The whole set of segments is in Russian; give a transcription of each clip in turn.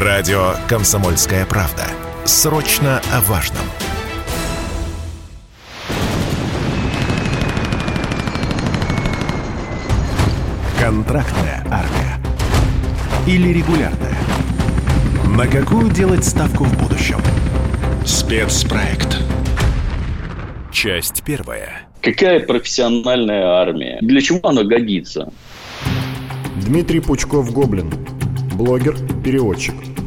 Радио «Комсомольская правда». Срочно о важном. Контрактная армия. Или регулярная. На какую делать ставку в будущем? Спецпроект. Часть первая. Какая профессиональная армия? Для чего она годится? Дмитрий Пучков-Гоблин. Блогер, переводчик.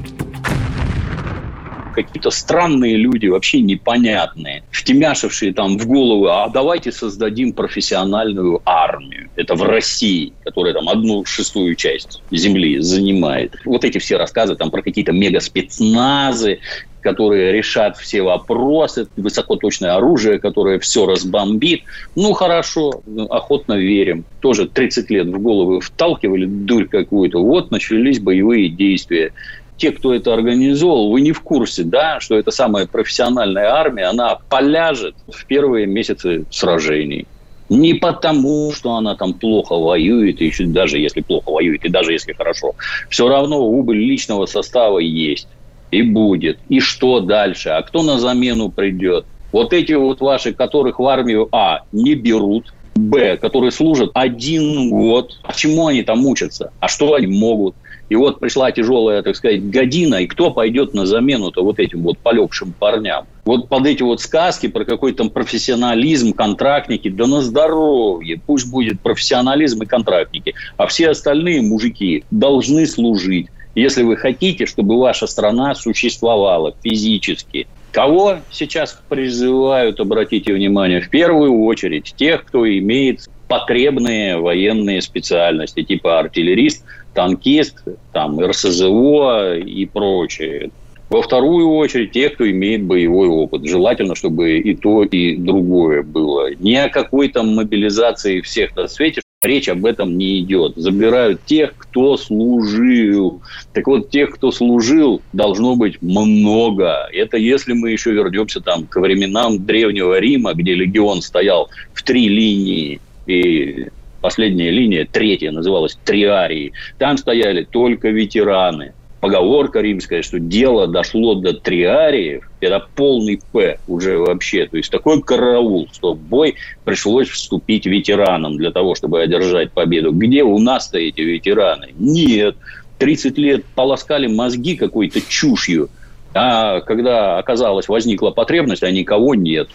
Какие-то странные люди, вообще непонятные, втемяшившие там в голову, а давайте создадим профессиональную армию. Это в России, которая там одну шестую часть земли занимает. Вот эти все рассказы там про какие-то мегаспецназы, которые решат все вопросы, высокоточное оружие, которое все разбомбит. Ну, хорошо, охотно верим. Тоже 30 лет в голову вталкивали дурь какую-то. Вот начались боевые действия те, кто это организовал, вы не в курсе, да, что это самая профессиональная армия, она поляжет в первые месяцы сражений. Не потому, что она там плохо воюет, и еще даже если плохо воюет, и даже если хорошо. Все равно убыль личного состава есть и будет. И что дальше? А кто на замену придет? Вот эти вот ваши, которых в армию А не берут, Б, которые служат один год. А чему они там учатся? А что они могут? И вот пришла тяжелая, так сказать, година, и кто пойдет на замену-то вот этим вот полегшим парням? Вот под эти вот сказки про какой-то профессионализм, контрактники, да на здоровье, пусть будет профессионализм и контрактники, а все остальные мужики должны служить если вы хотите, чтобы ваша страна существовала физически. Кого сейчас призывают, обратите внимание, в первую очередь тех, кто имеет потребные военные специальности, типа артиллерист, танкист, там, РСЗО и прочее. Во вторую очередь, тех, кто имеет боевой опыт. Желательно, чтобы и то, и другое было. Ни о какой там мобилизации всех на свете Речь об этом не идет. Забирают тех, кто служил. Так вот, тех, кто служил, должно быть много. Это если мы еще вернемся там к временам Древнего Рима, где легион стоял в три линии, и последняя линия, третья, называлась Триарии. Там стояли только ветераны поговорка римская, что дело дошло до триариев, это полный П уже вообще. То есть такой караул, что в бой пришлось вступить ветеранам для того, чтобы одержать победу. Где у нас-то эти ветераны? Нет. 30 лет полоскали мозги какой-то чушью, а когда оказалось, возникла потребность, а никого нет.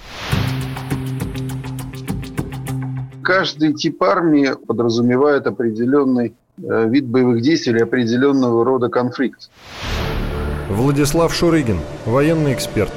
Каждый тип армии подразумевает определенный Э, вид боевых действий или определенного рода конфликт. Владислав Шурыгин, военный эксперт.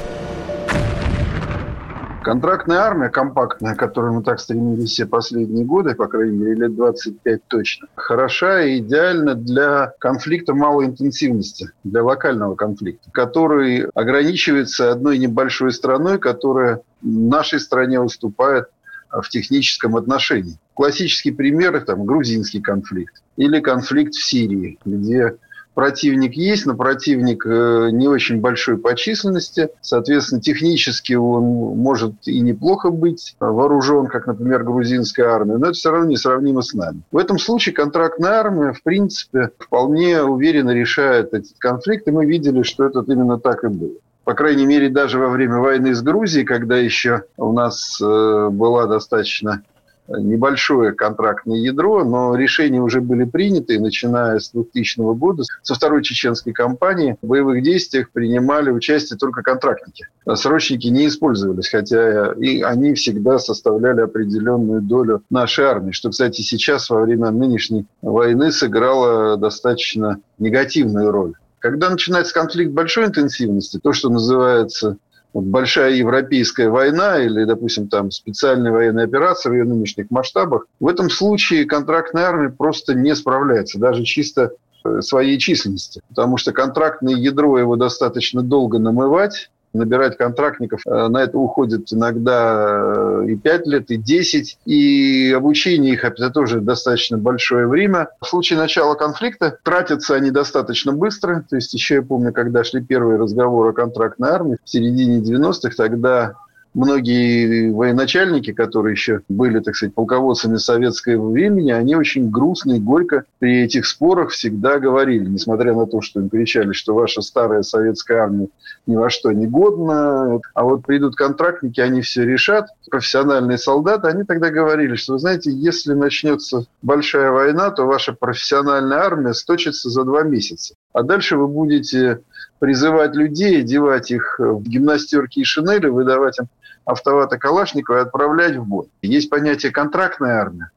Контрактная армия, компактная, к которой мы так стремились все последние годы, по крайней мере, лет 25 точно, хороша и идеальна для конфликта малой интенсивности, для локального конфликта, который ограничивается одной небольшой страной, которая нашей стране выступает в техническом отношении. Классический пример – там, грузинский конфликт или конфликт в Сирии, где противник есть, но противник э, не очень большой по численности. Соответственно, технически он может и неплохо быть вооружен, как, например, грузинская армия, но это все равно несравнимо с нами. В этом случае контрактная армия, в принципе, вполне уверенно решает этот конфликт, и мы видели, что это именно так и было по крайней мере, даже во время войны с Грузией, когда еще у нас э, была достаточно небольшое контрактное ядро, но решения уже были приняты, начиная с 2000 года, со второй чеченской кампании в боевых действиях принимали участие только контрактники. Срочники не использовались, хотя и они всегда составляли определенную долю нашей армии, что, кстати, сейчас во время нынешней войны сыграло достаточно негативную роль. Когда начинается конфликт большой интенсивности, то, что называется вот большая европейская война или, допустим, там специальная военная операция в ее нынешних масштабах, в этом случае контрактная армия просто не справляется, даже чисто э, своей численности. Потому что контрактное ядро его достаточно долго намывать, набирать контрактников. Э, на это уходит иногда э, и 5 лет, и 10. И обучение их это тоже достаточно большое время. В случае начала конфликта тратятся они достаточно быстро. То есть еще я помню, когда шли первые разговоры о контрактной армии в середине 90-х, тогда многие военачальники, которые еще были, так сказать, полководцами советского времени, они очень грустно и горько при этих спорах всегда говорили, несмотря на то, что им кричали, что ваша старая советская армия ни во что не годна, а вот придут контрактники, они все решат, профессиональные солдаты, они тогда говорили, что, вы знаете, если начнется большая война, то ваша профессиональная армия сточится за два месяца. А дальше вы будете призывать людей, одевать их в гимнастерки и шинели, выдавать им автомата Калашникова и отправлять в бой. Есть понятие контрактная армия,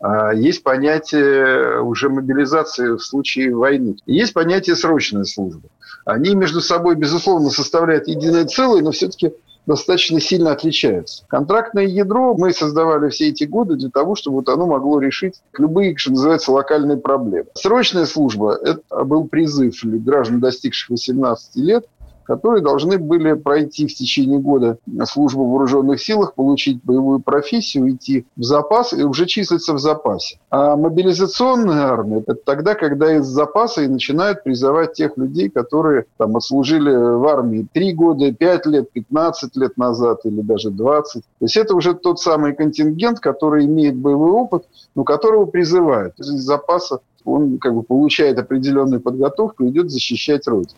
а есть понятие уже мобилизации в случае войны. Есть понятие срочная служба. Они между собой, безусловно, составляют единое целое, но все-таки достаточно сильно отличаются. Контрактное ядро мы создавали все эти годы для того, чтобы вот оно могло решить любые, что называется, локальные проблемы. Срочная служба – это был призыв граждан, достигших 18 лет, которые должны были пройти в течение года службу в вооруженных силах, получить боевую профессию, идти в запас и уже числиться в запасе. А мобилизационная армия – это тогда, когда из запаса и начинают призывать тех людей, которые там отслужили в армии 3 года, 5 лет, 15 лет назад или даже 20. То есть это уже тот самый контингент, который имеет боевой опыт, но которого призывают. Из запаса он как бы получает определенную подготовку и идет защищать Родину.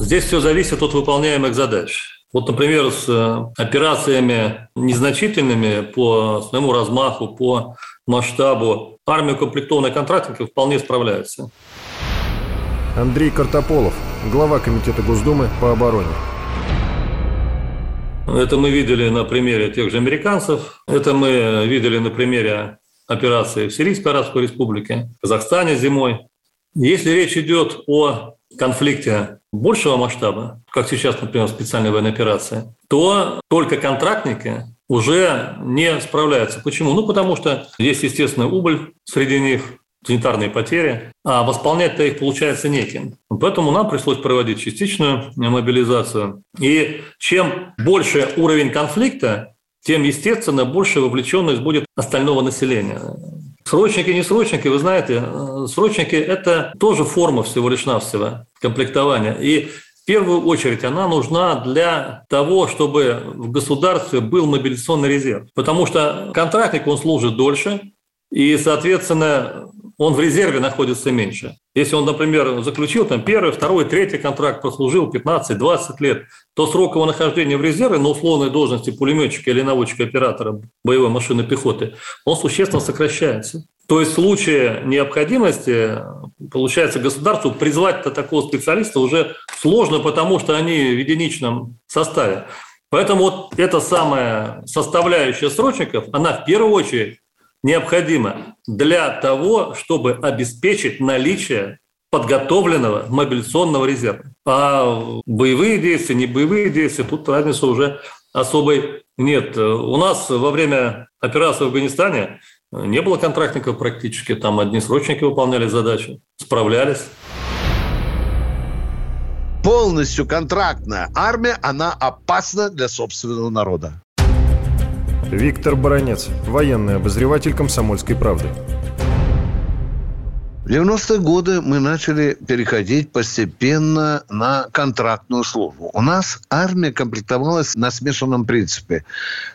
Здесь все зависит от выполняемых задач. Вот, например, с э, операциями незначительными по своему размаху, по масштабу, армия укомплектованных контрактников вполне справляется. Андрей Картополов, глава Комитета Госдумы по обороне. Это мы видели на примере тех же американцев. Это мы видели на примере операции в Сирийской Арабской Республике, в Казахстане зимой. Если речь идет о конфликте большего масштаба, как сейчас, например, специальная военная операция, то только контрактники уже не справляются. Почему? Ну, потому что есть естественная убыль среди них, санитарные потери, а восполнять-то их получается неким. Поэтому нам пришлось проводить частичную мобилизацию. И чем больше уровень конфликта, тем, естественно, больше вовлеченность будет остального населения. Срочники, не срочники, вы знаете, э, срочники – это тоже форма всего лишь навсего комплектования. И в первую очередь она нужна для того, чтобы в государстве был мобилизационный резерв. Потому что контрактник, он служит дольше, и, соответственно, он в резерве находится меньше. Если он, например, заключил там первый, второй, третий контракт, прослужил 15-20 лет, то срок его нахождения в резерве на условной должности пулеметчика или наводчика оператора боевой машины пехоты, он существенно сокращается. То есть в случае необходимости, получается, государству призвать такого специалиста уже сложно, потому что они в единичном составе. Поэтому вот эта самая составляющая срочников, она в первую очередь необходимо для того, чтобы обеспечить наличие подготовленного мобилизационного резерва. А боевые действия, не боевые действия, тут разницы уже особой нет. У нас во время операции в Афганистане не было контрактников практически, там одни срочники выполняли задачи, справлялись. Полностью контрактная армия, она опасна для собственного народа. Виктор Баранец, военный обозреватель «Комсомольской правды». В 90-е годы мы начали переходить постепенно на контрактную службу. У нас армия комплектовалась на смешанном принципе.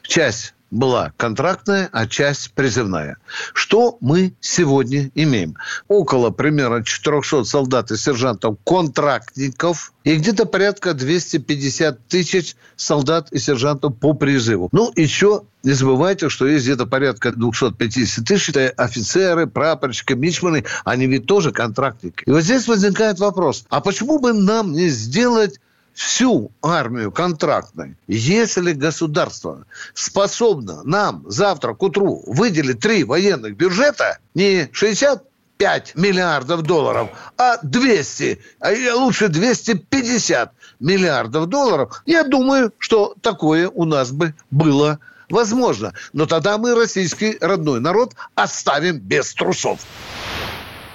Часть была контрактная, а часть призывная. Что мы сегодня имеем? Около примерно 400 солдат и сержантов контрактников и где-то порядка 250 тысяч солдат и сержантов по призыву. Ну, еще не забывайте, что есть где-то порядка 250 тысяч это офицеры, прапорщики, мичманы, они ведь тоже контрактники. И вот здесь возникает вопрос, а почему бы нам не сделать всю армию контрактной, если государство способно нам завтра к утру выделить три военных бюджета, не 60 5 миллиардов долларов, а 200, а лучше 250 миллиардов долларов, я думаю, что такое у нас бы было возможно. Но тогда мы российский родной народ оставим без трусов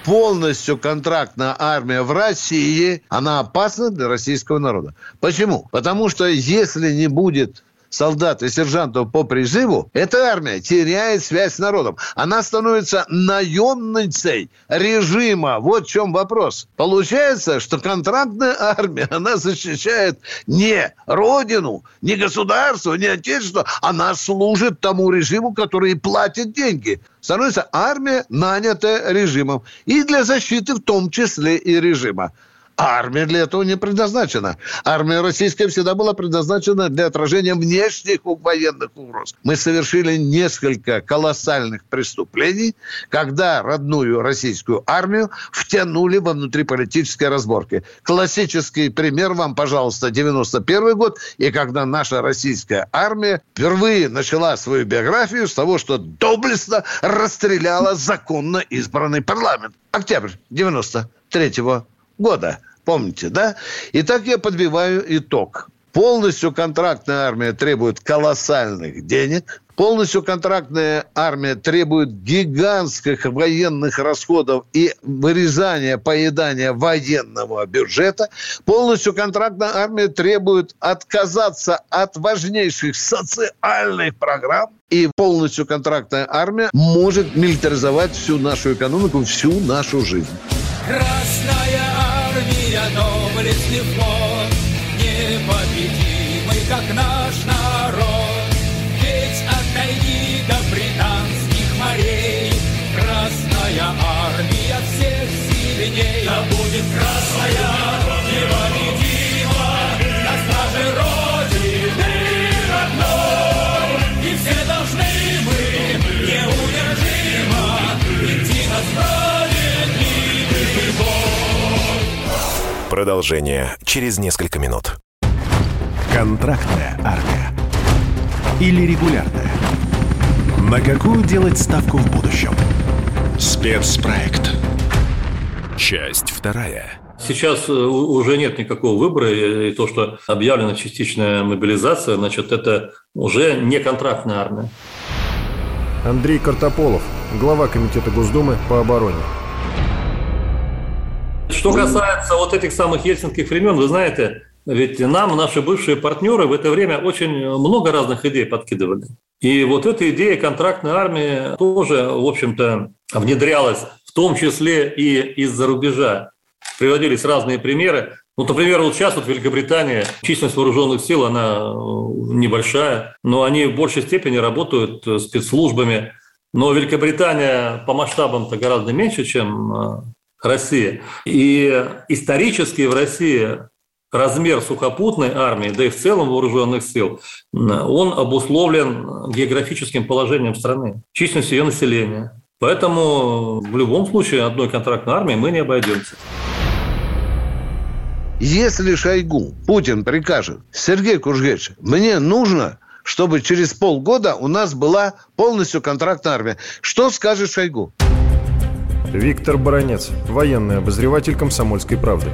полностью контрактная армия в России, она опасна для российского народа. Почему? Потому что если не будет солдат и сержантов по призыву, эта армия теряет связь с народом. Она становится наемницей режима. Вот в чем вопрос. Получается, что контрактная армия, она защищает не родину, не государство, не отечество. Она служит тому режиму, который платит деньги. Становится армия, нанятая режимом. И для защиты в том числе и режима. Армия для этого не предназначена. Армия российская всегда была предназначена для отражения внешних военных угроз. Мы совершили несколько колоссальных преступлений, когда родную российскую армию втянули во внутриполитические разборки. Классический пример вам, пожалуйста, 91 год, и когда наша российская армия впервые начала свою биографию с того, что доблестно расстреляла законно избранный парламент. Октябрь 93 года. Помните, да? И так я подбиваю итог. Полностью контрактная армия требует колоссальных денег. Полностью контрактная армия требует гигантских военных расходов и вырезания, поедания военного бюджета. Полностью контрактная армия требует отказаться от важнейших социальных программ. И полностью контрактная армия может милитаризовать всю нашу экономику, всю нашу жизнь. Красная but it's new for Продолжение через несколько минут. Контрактная армия. Или регулярная. На какую делать ставку в будущем? Спецпроект. Часть вторая. Сейчас э, уже нет никакого выбора, и и то, что объявлена частичная мобилизация, значит, это уже не контрактная армия. Андрей Картополов, глава Комитета Госдумы по обороне. Что касается вот этих самых ельцинских времен, вы знаете, ведь нам наши бывшие партнеры в это время очень много разных идей подкидывали. И вот эта идея контрактной армии тоже, в общем-то, внедрялась в том числе и из-за рубежа. Приводились разные примеры. Ну, например, вот сейчас вот в Великобритании численность вооруженных сил, она э, небольшая, но они в большей степени работают э, спецслужбами. Но Великобритания по масштабам-то гораздо меньше, чем Россия. И исторически в России размер сухопутной армии, да и в целом вооруженных сил, он обусловлен географическим положением страны, численностью ее населения. Поэтому в любом случае одной контрактной армии мы не обойдемся. Если Шойгу Путин прикажет, Сергей Кужгевич, мне нужно, чтобы через полгода у нас была полностью контрактная армия. Что скажет Шойгу? Виктор Баранец, военный обозреватель «Комсомольской правды».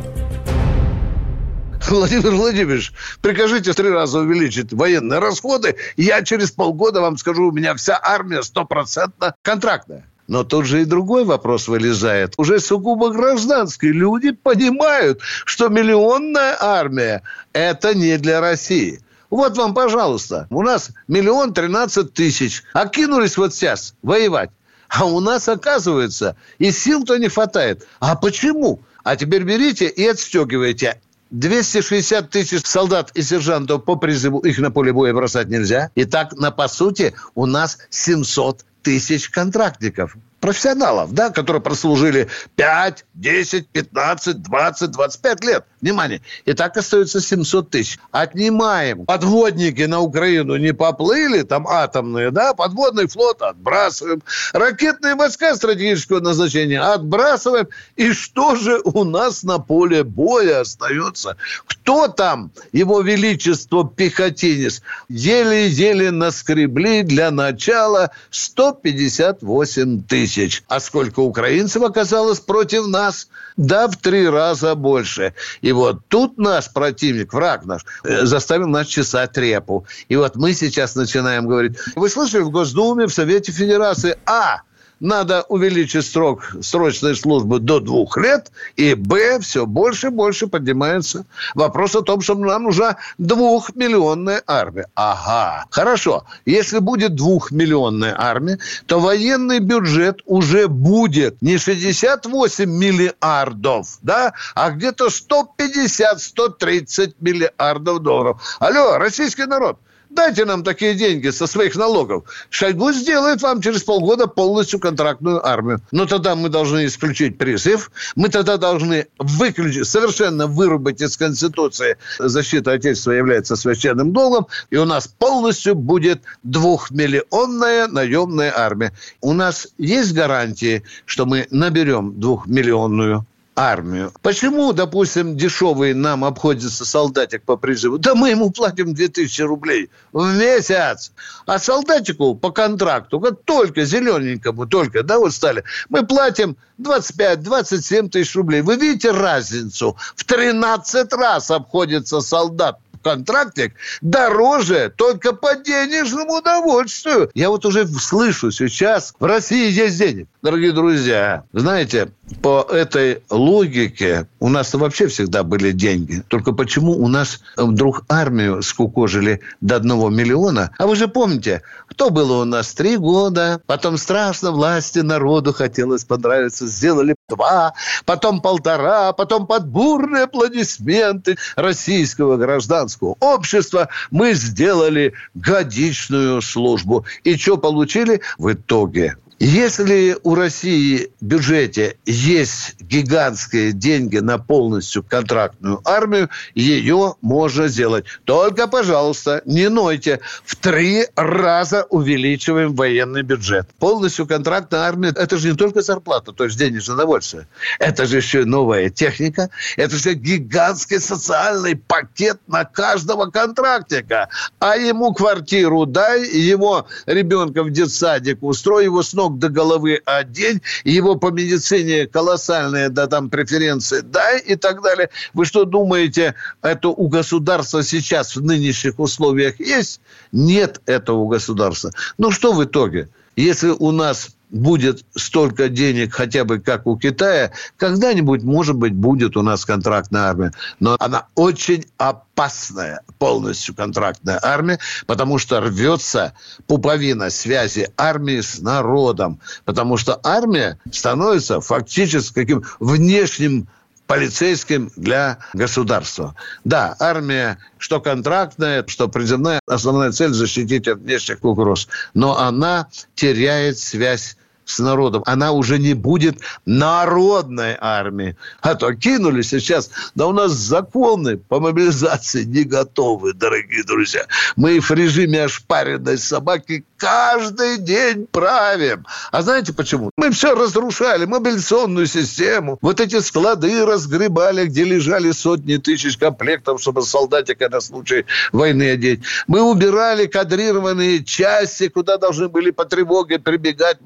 Владимир Владимирович, прикажите три раза увеличить военные расходы, я через полгода вам скажу, у меня вся армия стопроцентно контрактная. Но тут же и другой вопрос вылезает. Уже сугубо гражданские люди понимают, что миллионная армия – это не для России. Вот вам, пожалуйста, у нас миллион тринадцать тысяч. А кинулись вот сейчас воевать. А у нас, оказывается, и сил-то не хватает. А почему? А теперь берите и отстегивайте 260 тысяч солдат и сержантов по призыву, их на поле боя бросать нельзя. И так, на, по сути, у нас 700 тысяч контрактников, профессионалов, да, которые прослужили 5, 10, 15, 20, 25 лет. Внимание. И так остается 700 тысяч. Отнимаем. Подводники на Украину не поплыли, там атомные, да, подводный флот отбрасываем. Ракетные войска стратегического назначения отбрасываем. И что же у нас на поле боя остается? Кто там, его величество пехотинец? Еле-еле наскребли для начала 158 тысяч. А сколько украинцев оказалось против нас? Да, в три раза больше. И вот тут наш противник, враг наш, э, заставил нас чесать репу. И вот мы сейчас начинаем говорить. Вы слышали в Госдуме, в Совете Федерации, а, надо увеличить срок срочной службы до двух лет, и б, все больше и больше поднимается вопрос о том, что нам нужна двухмиллионная армия. Ага, хорошо. Если будет двухмиллионная армия, то военный бюджет уже будет не 68 миллиардов, да, а где-то 150-130 миллиардов долларов. Алло, российский народ, Дайте нам такие деньги со своих налогов. Шойгу сделает вам через полгода полностью контрактную армию. Но тогда мы должны исключить призыв. Мы тогда должны выключить, совершенно вырубить из Конституции защита Отечества является священным долгом. И у нас полностью будет двухмиллионная наемная армия. У нас есть гарантии, что мы наберем двухмиллионную армию. Почему, допустим, дешевый нам обходится солдатик по призыву? Да мы ему платим 2000 рублей в месяц. А солдатику по контракту, как только зелененькому, только, да, вот стали, мы платим 25-27 тысяч рублей. Вы видите разницу? В 13 раз обходится солдат контрактик дороже только по денежному удовольствию. Я вот уже слышу сейчас, в России есть денег. Дорогие друзья, знаете, по этой логике у нас вообще всегда были деньги. Только почему у нас вдруг армию скукожили до одного миллиона? А вы же помните, кто было у нас три года, потом страшно власти народу хотелось понравиться, сделали два, потом полтора, потом под бурные аплодисменты российского гражданского общества мы сделали годичную службу. И что получили? В итоге если у России в бюджете есть гигантские деньги на полностью контрактную армию, ее можно сделать. Только, пожалуйста, не нойте. В три раза увеличиваем военный бюджет. Полностью контрактная армия – это же не только зарплата, то есть денежное удовольствие. Это же еще и новая техника. Это же гигантский социальный пакет на каждого контрактника. А ему квартиру дай, его ребенка в детсадик устрой, его снова ног до головы одень, его по медицине колоссальные, да, там, преференции дай и так далее. Вы что думаете, это у государства сейчас в нынешних условиях есть? Нет этого у государства. Ну, что в итоге? Если у нас будет столько денег хотя бы как у Китая, когда-нибудь, может быть, будет у нас контрактная армия. Но она очень опасная, полностью контрактная армия, потому что рвется пуповина связи армии с народом. Потому что армия становится фактически каким внешним полицейским для государства. Да, армия, что контрактная, что приземная, основная цель защитить от внешних угроз. Но она теряет связь с народом. Она уже не будет народной армией. А то кинули сейчас. Да у нас законы по мобилизации не готовы, дорогие друзья. Мы в режиме ошпаренной собаки каждый день правим. А знаете почему? Мы все разрушали, мобилизационную систему. Вот эти склады разгребали, где лежали сотни тысяч комплектов, чтобы солдатика на случай войны одеть. Мы убирали кадрированные части, куда должны были по тревоге прибегать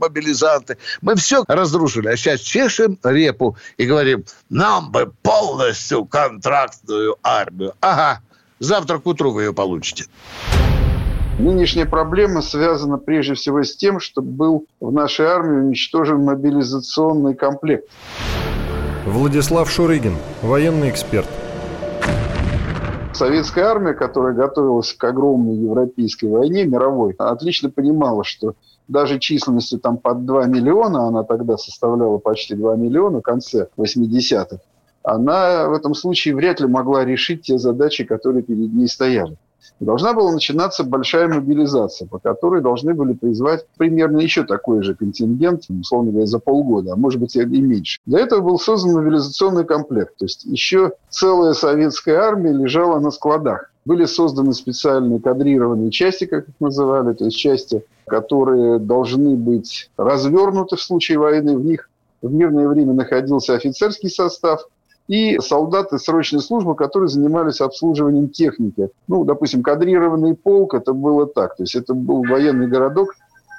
мобилизанты. Мы все разрушили. А сейчас чешем репу и говорим, нам бы полностью контрактную армию. Ага, завтра к утру вы ее получите. Нынешняя проблема связана прежде всего с тем, что был в нашей армии уничтожен мобилизационный комплект. Владислав Шурыгин, военный эксперт. Советская армия, которая готовилась к огромной европейской войне, мировой, отлично понимала, что даже численностью там под 2 миллиона, она тогда составляла почти 2 миллиона в конце 80-х, она в этом случае вряд ли могла решить те задачи, которые перед ней стояли должна была начинаться большая мобилизация, по которой должны были призвать примерно еще такой же контингент, условно говоря, за полгода, а может быть и меньше. Для этого был создан мобилизационный комплект. То есть еще целая советская армия лежала на складах. Были созданы специальные кадрированные части, как их называли, то есть части, которые должны быть развернуты в случае войны. В них в мирное время находился офицерский состав, и солдаты срочной службы, которые занимались обслуживанием техники. Ну, допустим, кадрированный полк, это было так. То есть это был военный городок,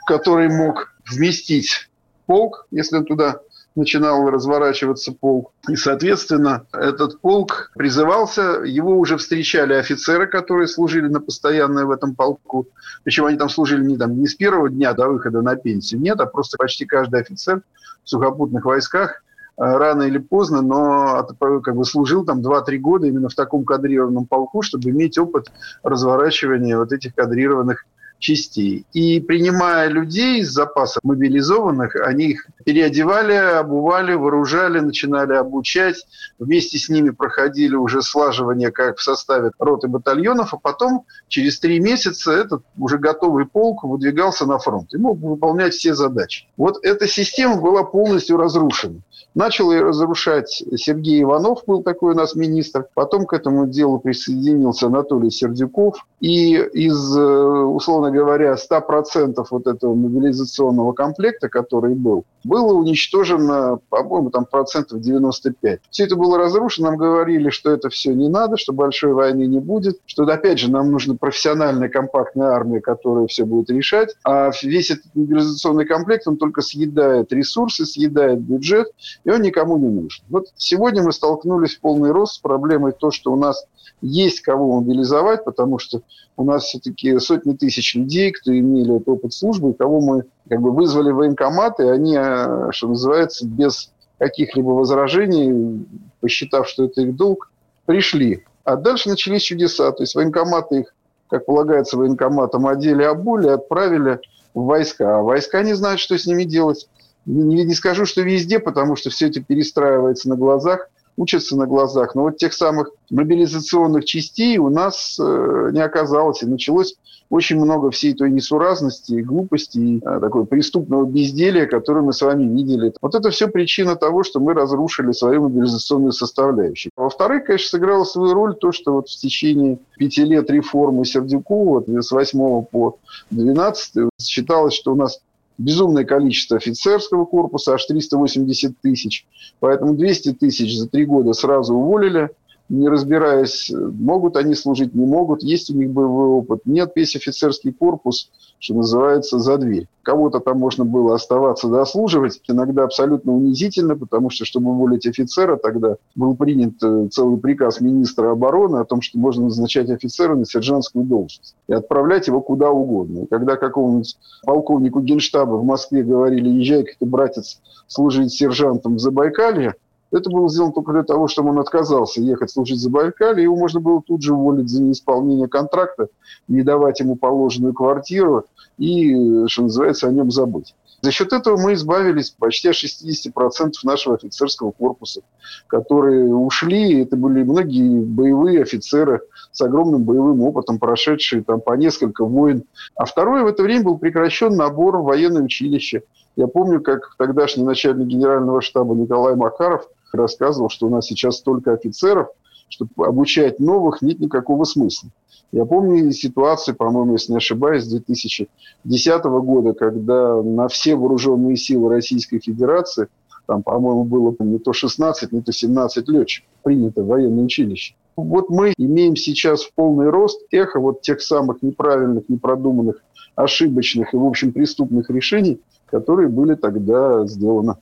который мог вместить полк, если он туда начинал разворачиваться полк. И, соответственно, этот полк призывался, его уже встречали офицеры, которые служили на постоянное в этом полку. Причем они там служили не, там, не с первого дня до выхода на пенсию, нет, а просто почти каждый офицер в сухопутных войсках э, рано или поздно, но как бы служил там 2-3 года именно в таком кадрированном полку, чтобы иметь опыт разворачивания вот этих кадрированных частей. И принимая людей из запаса мобилизованных, они их переодевали, обували, вооружали, начинали обучать. Вместе с ними проходили уже слаживание как в составе роты батальонов, а потом через три месяца этот уже готовый полк выдвигался на фронт и мог выполнять все задачи. Вот эта система была полностью разрушена. Начал ее разрушать Сергей Иванов, был такой у нас министр. Потом к этому делу присоединился Анатолий Сердюков. И из, э, условно говоря, 100% вот этого мобилизационного комплекта, который был, было уничтожено, по-моему, там процентов 95. Все это было разрушено, нам говорили, что это все не надо, что большой войны не будет, что, опять же, нам нужна профессиональная компактная армия, которая все будет решать. А весь этот мобилизационный комплект, он только съедает ресурсы, съедает бюджет, и он никому не нужен. Вот сегодня мы столкнулись в полный рост с проблемой то, что у нас есть кого мобилизовать, потому что у нас все-таки сотни тысяч людей, кто имели этот опыт службы, кого мы как бы вызвали в военкоматы, они, э, что называется, без каких-либо возражений, посчитав, что это их долг, пришли. А дальше начались чудеса. То есть военкоматы их, как полагается военкоматам, одели, обули, отправили в войска. А войска не знают, что с ними делать. Не, не скажу, что везде, потому что все это перестраивается на глазах – учатся на глазах. Но вот тех самых мобилизационных частей у нас э, не оказалось. И началось очень много всей той несуразности, глупости, и э, такого преступного безделия, которое мы с вами видели. Вот это все причина того, что мы разрушили свою мобилизационную составляющую. Во-вторых, конечно, сыграло свою роль то, что вот в течение пяти лет реформы Сердюкова, вот с 8 по 12 считалось, что у нас безумное количество офицерского корпуса, аж 380 тысяч. Поэтому 200 тысяч за три года сразу уволили, не разбираясь, могут они служить, не могут, есть у них боевой опыт. Нет, весь офицерский корпус что называется, за дверь. Кого-то там можно было оставаться дослуживать, иногда абсолютно унизительно, потому что, чтобы уволить офицера, тогда был принят э, целый приказ министра обороны о том, что можно назначать офицера на сержантскую должность и отправлять его куда угодно. И когда какому-нибудь полковнику генштаба в Москве говорили, езжай-ка ты, братец, служить сержантом в Забайкалье, это было сделано только для того, чтобы он отказался ехать служить за Байкале. Его можно было тут же уволить за неисполнение контракта, не давать ему положенную квартиру и, что называется, о нем забыть. За счет этого мы избавились почти от 60% нашего офицерского корпуса, которые ушли. Это были многие боевые офицеры с огромным боевым опытом, прошедшие там по несколько войн. А второе, в это время был прекращен набор в военное училище. Я помню, как тогдашний начальник генерального штаба Николай Макаров – рассказывал, что у нас сейчас столько офицеров, что обучать новых нет никакого смысла. Я помню ситуацию, по-моему, если не ошибаюсь, 2010 года, когда на все вооруженные силы Российской Федерации, там, по-моему, было не то 16, не то 17 летчиков принято в военное училище. Вот мы имеем сейчас в полный рост эхо вот тех самых неправильных, непродуманных, ошибочных и, в общем, преступных решений, которые были тогда сделаны.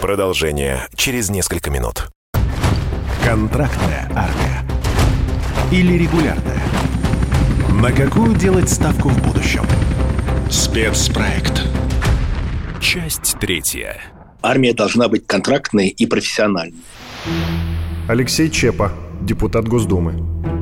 Продолжение через несколько минут. Контрактная армия. Или регулярная. На какую делать ставку в будущем? Спецпроект. Часть третья. Армия должна быть контрактной и профессиональной. Алексей Чепа, депутат Госдумы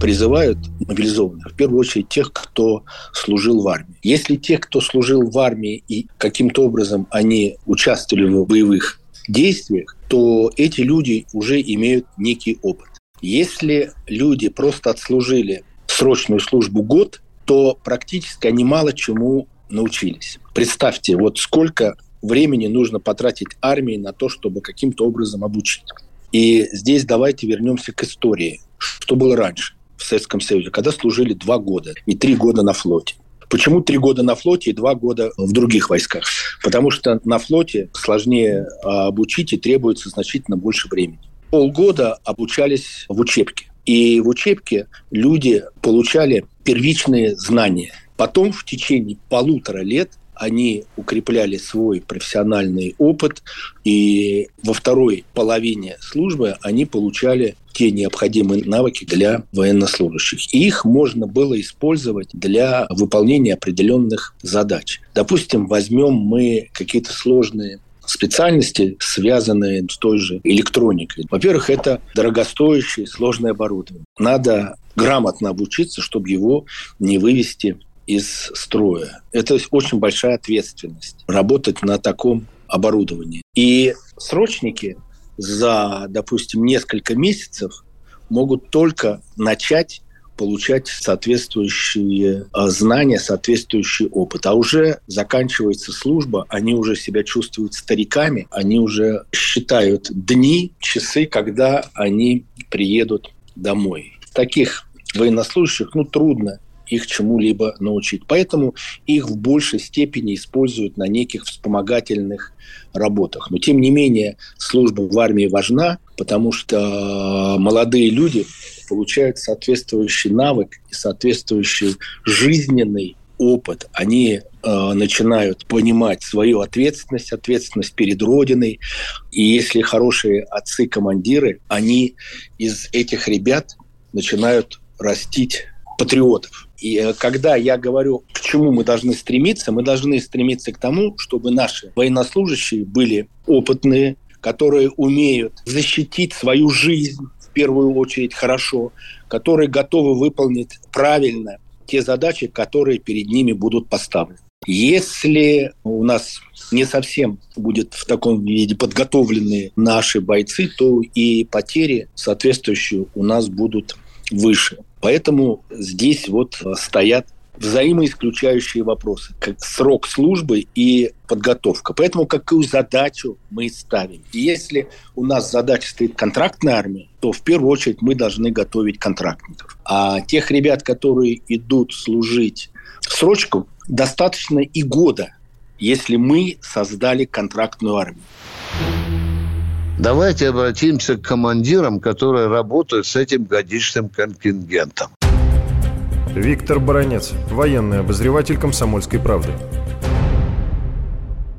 призывают мобилизованных, в первую очередь тех, кто служил в армии. Если тех, кто служил в армии и каким-то образом они участвовали в боевых действиях, то эти люди уже имеют некий опыт. Если люди просто отслужили срочную службу год, то практически они мало чему научились. Представьте, вот сколько времени нужно потратить армии на то, чтобы каким-то образом обучить. И здесь давайте вернемся к истории. Что было раньше? В Советском Союзе, когда служили два года и три года на флоте. Почему три года на флоте и два года в других войсках? Потому что на флоте сложнее а, обучить и требуется значительно больше времени. Полгода обучались в учебке. И в учебке люди получали первичные знания. Потом в течение полутора лет они укрепляли свой профессиональный опыт, и во второй половине службы они получали те необходимые навыки для военнослужащих. И их можно было использовать для выполнения определенных задач. Допустим, возьмем мы какие-то сложные специальности, связанные с той же электроникой. Во-первых, это дорогостоящее, сложное оборудование. Надо грамотно обучиться, чтобы его не вывести из строя. Это очень большая ответственность работать на таком оборудовании. И срочники за, допустим, несколько месяцев могут только начать получать соответствующие а, знания, соответствующий опыт. А уже заканчивается служба, они уже себя чувствуют стариками, они уже считают дни, часы, когда они приедут домой. Таких военнослужащих ну, трудно их чему-либо научить. Поэтому их в большей степени используют на неких вспомогательных работах. Но тем не менее служба в армии важна, потому что молодые люди получают соответствующий навык и соответствующий жизненный опыт. Они э, начинают понимать свою ответственность, ответственность перед Родиной. И если хорошие отцы-командиры, они из этих ребят начинают растить патриотов. И э, когда я говорю, к чему мы должны стремиться, мы должны стремиться к тому, чтобы наши военнослужащие были опытные, которые умеют защитить свою жизнь в первую очередь хорошо, которые готовы выполнить правильно те задачи, которые перед ними будут поставлены. Если у нас не совсем будет в таком виде подготовленные наши бойцы, то и потери соответствующие у нас будут выше. Поэтому здесь вот э, стоят взаимоисключающие вопросы, как срок службы и подготовка. Поэтому какую задачу мы ставим? Если у нас задача стоит контрактная армия, то в первую очередь мы должны готовить контрактников. А тех ребят, которые идут служить срочку, достаточно и года, если мы создали контрактную армию. Давайте обратимся к командирам, которые работают с этим годичным контингентом. Виктор Баранец, военный обозреватель «Комсомольской правды»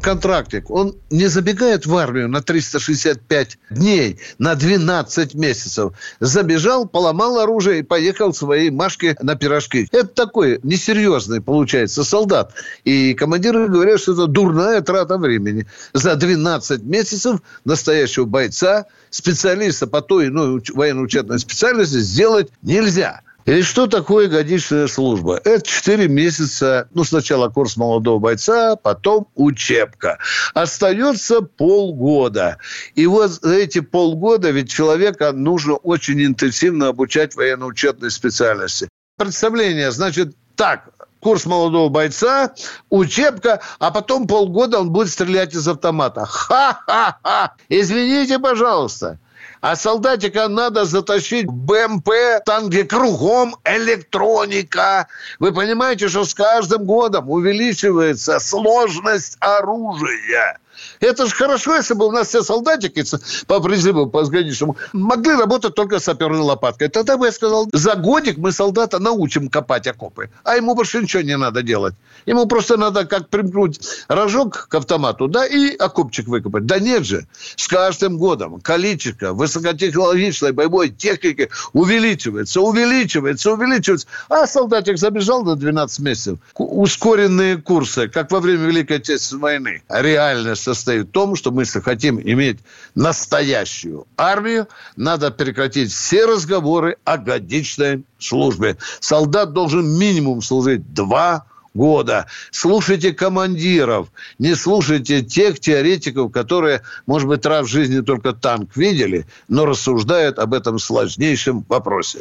контрактник, он не забегает в армию на 365 дней, на 12 месяцев. Забежал, поломал оружие и поехал своей Машке на пирожки. Это такой несерьезный, получается, солдат. И командиры говорят, что это дурная трата времени. За 12 месяцев настоящего бойца, специалиста по той ну, военно-учетной специальности сделать нельзя. И что такое годичная служба? Это 4 месяца, ну, сначала курс молодого бойца, потом учебка. Остается полгода. И вот за эти полгода ведь человека нужно очень интенсивно обучать военно-учетной специальности. Представление, значит, так, курс молодого бойца, учебка, а потом полгода он будет стрелять из автомата. Ха-ха-ха! Извините, пожалуйста. А солдатика надо затащить в БМП, там, где кругом электроника. Вы понимаете, что с каждым годом увеличивается сложность оружия. Это же хорошо, если бы у нас все солдатики по призыву, по сграничному, могли работать только саперной лопаткой. Тогда бы я сказал, за годик мы солдата научим копать окопы. А ему больше ничего не надо делать. Ему просто надо как примкнуть рожок к автомату, да, и окопчик выкопать. Да нет же. С каждым годом количество высокотехнологичной боевой техники увеличивается, увеличивается, увеличивается. А солдатик забежал на 12 месяцев. Ускоренные курсы, как во время Великой Отечественной войны. Реальность состоит в том, что мы, если хотим иметь настоящую армию, надо прекратить все разговоры о годичной службе. Солдат должен минимум служить два года. Слушайте командиров, не слушайте тех теоретиков, которые, может быть, раз в жизни только танк видели, но рассуждают об этом сложнейшем вопросе.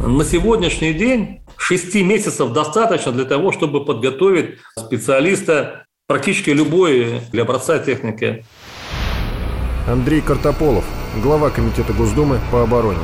На сегодняшний день шести месяцев достаточно для того, чтобы подготовить специалиста практически любой для образца техники. Андрей Картополов, глава Комитета Госдумы по обороне.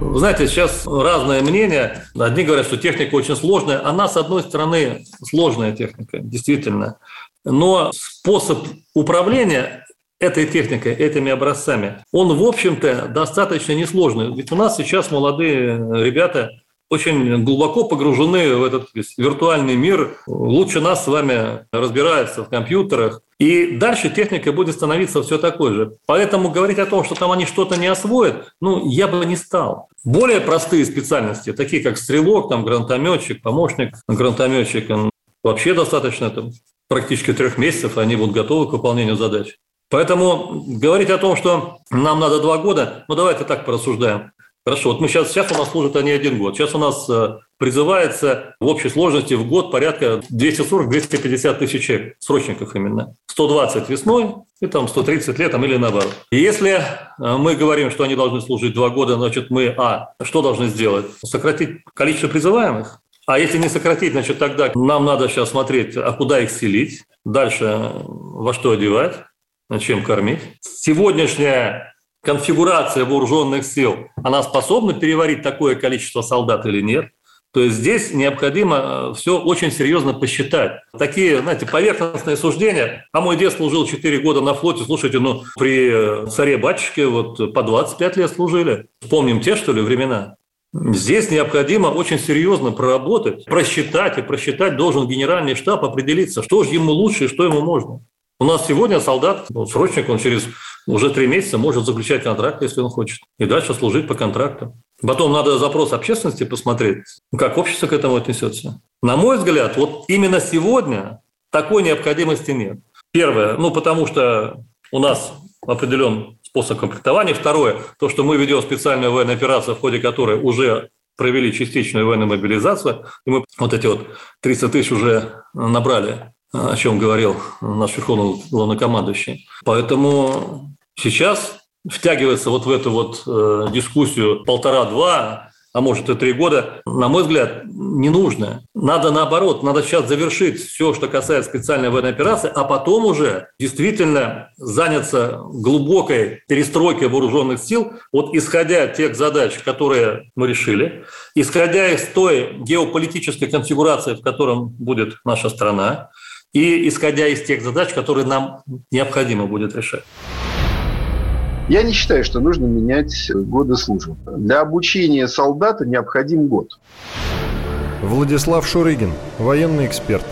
Знаете, сейчас разное мнение. Одни говорят, что техника очень сложная. Она, с одной стороны, сложная техника, действительно. Но способ управления этой техникой, этими образцами, он, в общем-то, достаточно несложный. Ведь у нас сейчас молодые ребята очень глубоко погружены в этот виртуальный мир, лучше нас с вами разбираются в компьютерах. И дальше техника будет становиться все такой же. Поэтому говорить о том, что там они что-то не освоят, ну, я бы не стал. Более простые специальности, такие как стрелок, там, гранатометчик, помощник гранатометчика, вообще достаточно там, практически трех месяцев, они будут готовы к выполнению задач. Поэтому говорить о том, что нам надо два года, ну давайте так порассуждаем. Хорошо, вот мы сейчас, сейчас у нас служат они один год. Сейчас у нас э, призывается в общей сложности в год порядка 240-250 тысяч человек, срочников именно. 120 весной и там 130 летом или наоборот. И если э, мы говорим, что они должны служить два года, значит мы, а, что должны сделать? Сократить количество призываемых? А если не сократить, значит тогда нам надо сейчас смотреть, а куда их селить, дальше э, во что одевать, чем кормить. Сегодняшняя конфигурация вооруженных сил, она способна переварить такое количество солдат или нет? То есть здесь необходимо э, все очень серьезно посчитать. Такие, знаете, поверхностные суждения. А мой дед служил 4 года на флоте. Слушайте, ну при э, царе-батюшке вот по 25 лет служили. Вспомним те, что ли, времена. Здесь необходимо очень серьезно проработать, просчитать, и просчитать должен генеральный штаб определиться, что же ему лучше и что ему можно. У нас сегодня солдат, ну, срочник, он через уже три месяца может заключать контракт, если он хочет, и дальше служить по контракту. Потом надо запрос общественности посмотреть, как общество к этому отнесется. На мой взгляд, вот именно сегодня такой необходимости нет. Первое, ну потому что у нас определен способ комплектования. Второе, то, что мы ведем специальную военную операцию, в ходе которой уже провели частичную военную мобилизацию, и мы вот эти вот 300 тысяч уже набрали о чем говорил наш верховный главнокомандующий. Поэтому сейчас втягиваться вот в эту вот э, дискуссию полтора-два а может и три года, на мой взгляд, не нужно. Надо наоборот, надо сейчас завершить все, что касается специальной военной операции, а потом уже действительно заняться глубокой перестройкой вооруженных сил, вот исходя тех задач, которые мы решили, исходя из той геополитической конфигурации, в котором будет наша страна, и исходя из тех задач, которые нам необходимо будет решать. Я не считаю, что нужно менять годы службы. Для обучения солдата необходим год. Владислав Шурыгин, военный эксперт.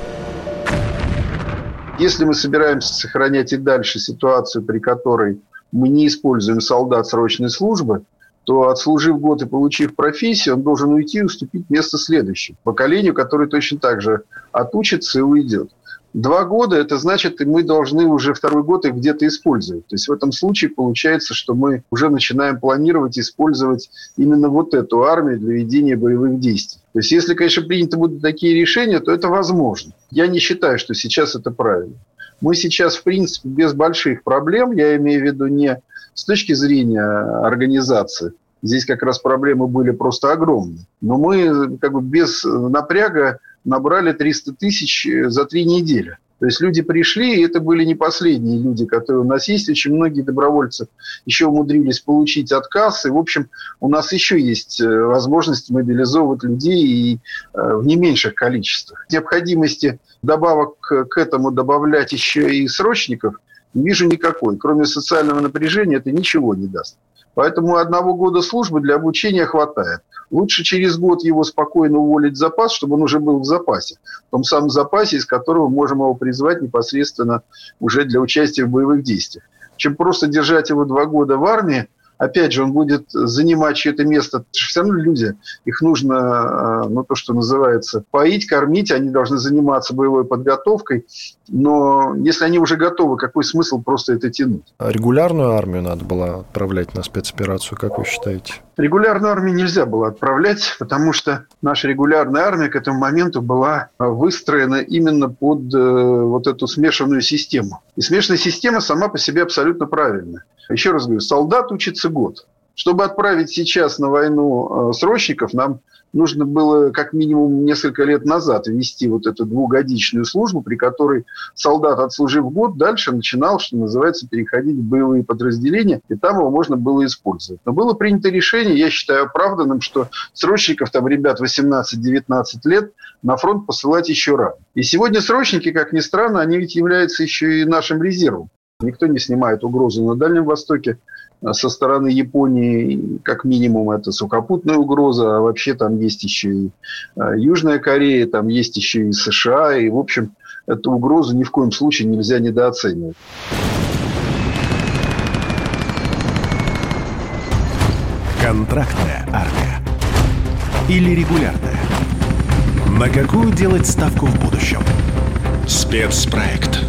Если мы собираемся сохранять и дальше ситуацию, при которой мы не используем солдат срочной службы, то отслужив год и получив профессию, он должен уйти и уступить место следующему поколению, которое точно так же отучится и уйдет. Два года – это значит, мы должны уже второй год их где-то использовать. То есть в этом случае получается, что мы уже начинаем планировать использовать именно вот эту армию для ведения боевых действий. То есть если, конечно, приняты будут такие решения, то это возможно. Я не считаю, что сейчас это правильно. Мы сейчас, в принципе, без больших проблем, я имею в виду не с точки зрения организации, здесь как раз проблемы были просто огромные, но мы как бы без напряга набрали 300 тысяч э, за три недели. То есть люди пришли, и это были не последние люди, которые у нас есть. Очень многие добровольцы еще умудрились получить отказ. И, в общем, у нас еще есть э, возможность мобилизовывать людей и э, в не меньших количествах. Необходимости добавок к этому добавлять еще и срочников не вижу никакой. Кроме социального напряжения это ничего не даст. Поэтому одного года службы для обучения хватает. Лучше через год его спокойно уволить в запас, чтобы он уже был в запасе. В том самом запасе, из которого можем его призвать непосредственно уже для участия в боевых действиях. Чем просто держать его два года в армии, опять же, он будет занимать чье-то место. Все равно люди, их нужно, э, ну, то, что называется, поить, кормить, они должны заниматься боевой подготовкой. Но если они уже готовы, какой смысл просто это тянуть? А регулярную армию надо было отправлять на спецоперацию, как вы считаете? Регулярную армию нельзя было отправлять, потому что наша регулярная армия к этому моменту была выстроена именно под э, вот эту смешанную систему. И смешанная система сама по себе абсолютно правильная. Еще раз говорю, солдат учится год. Чтобы отправить сейчас на войну э, срочников, нам нужно было как минимум несколько лет назад ввести вот эту двухгодичную службу, при которой солдат, отслужив год, дальше начинал, что называется, переходить в боевые подразделения, и там его можно было использовать. Но было принято решение, я считаю оправданным, что срочников, там ребят 18-19 лет, на фронт посылать еще рано. И сегодня срочники, как ни странно, они ведь являются еще и нашим резервом. Никто не снимает угрозу на Дальнем Востоке со стороны Японии, как минимум, это сухопутная угроза, а вообще там есть еще и Южная Корея, там есть еще и США, и, в общем, эту угрозу ни в коем случае нельзя недооценивать. Контрактная армия. Или регулярная. На какую делать ставку в будущем? Спецпроект.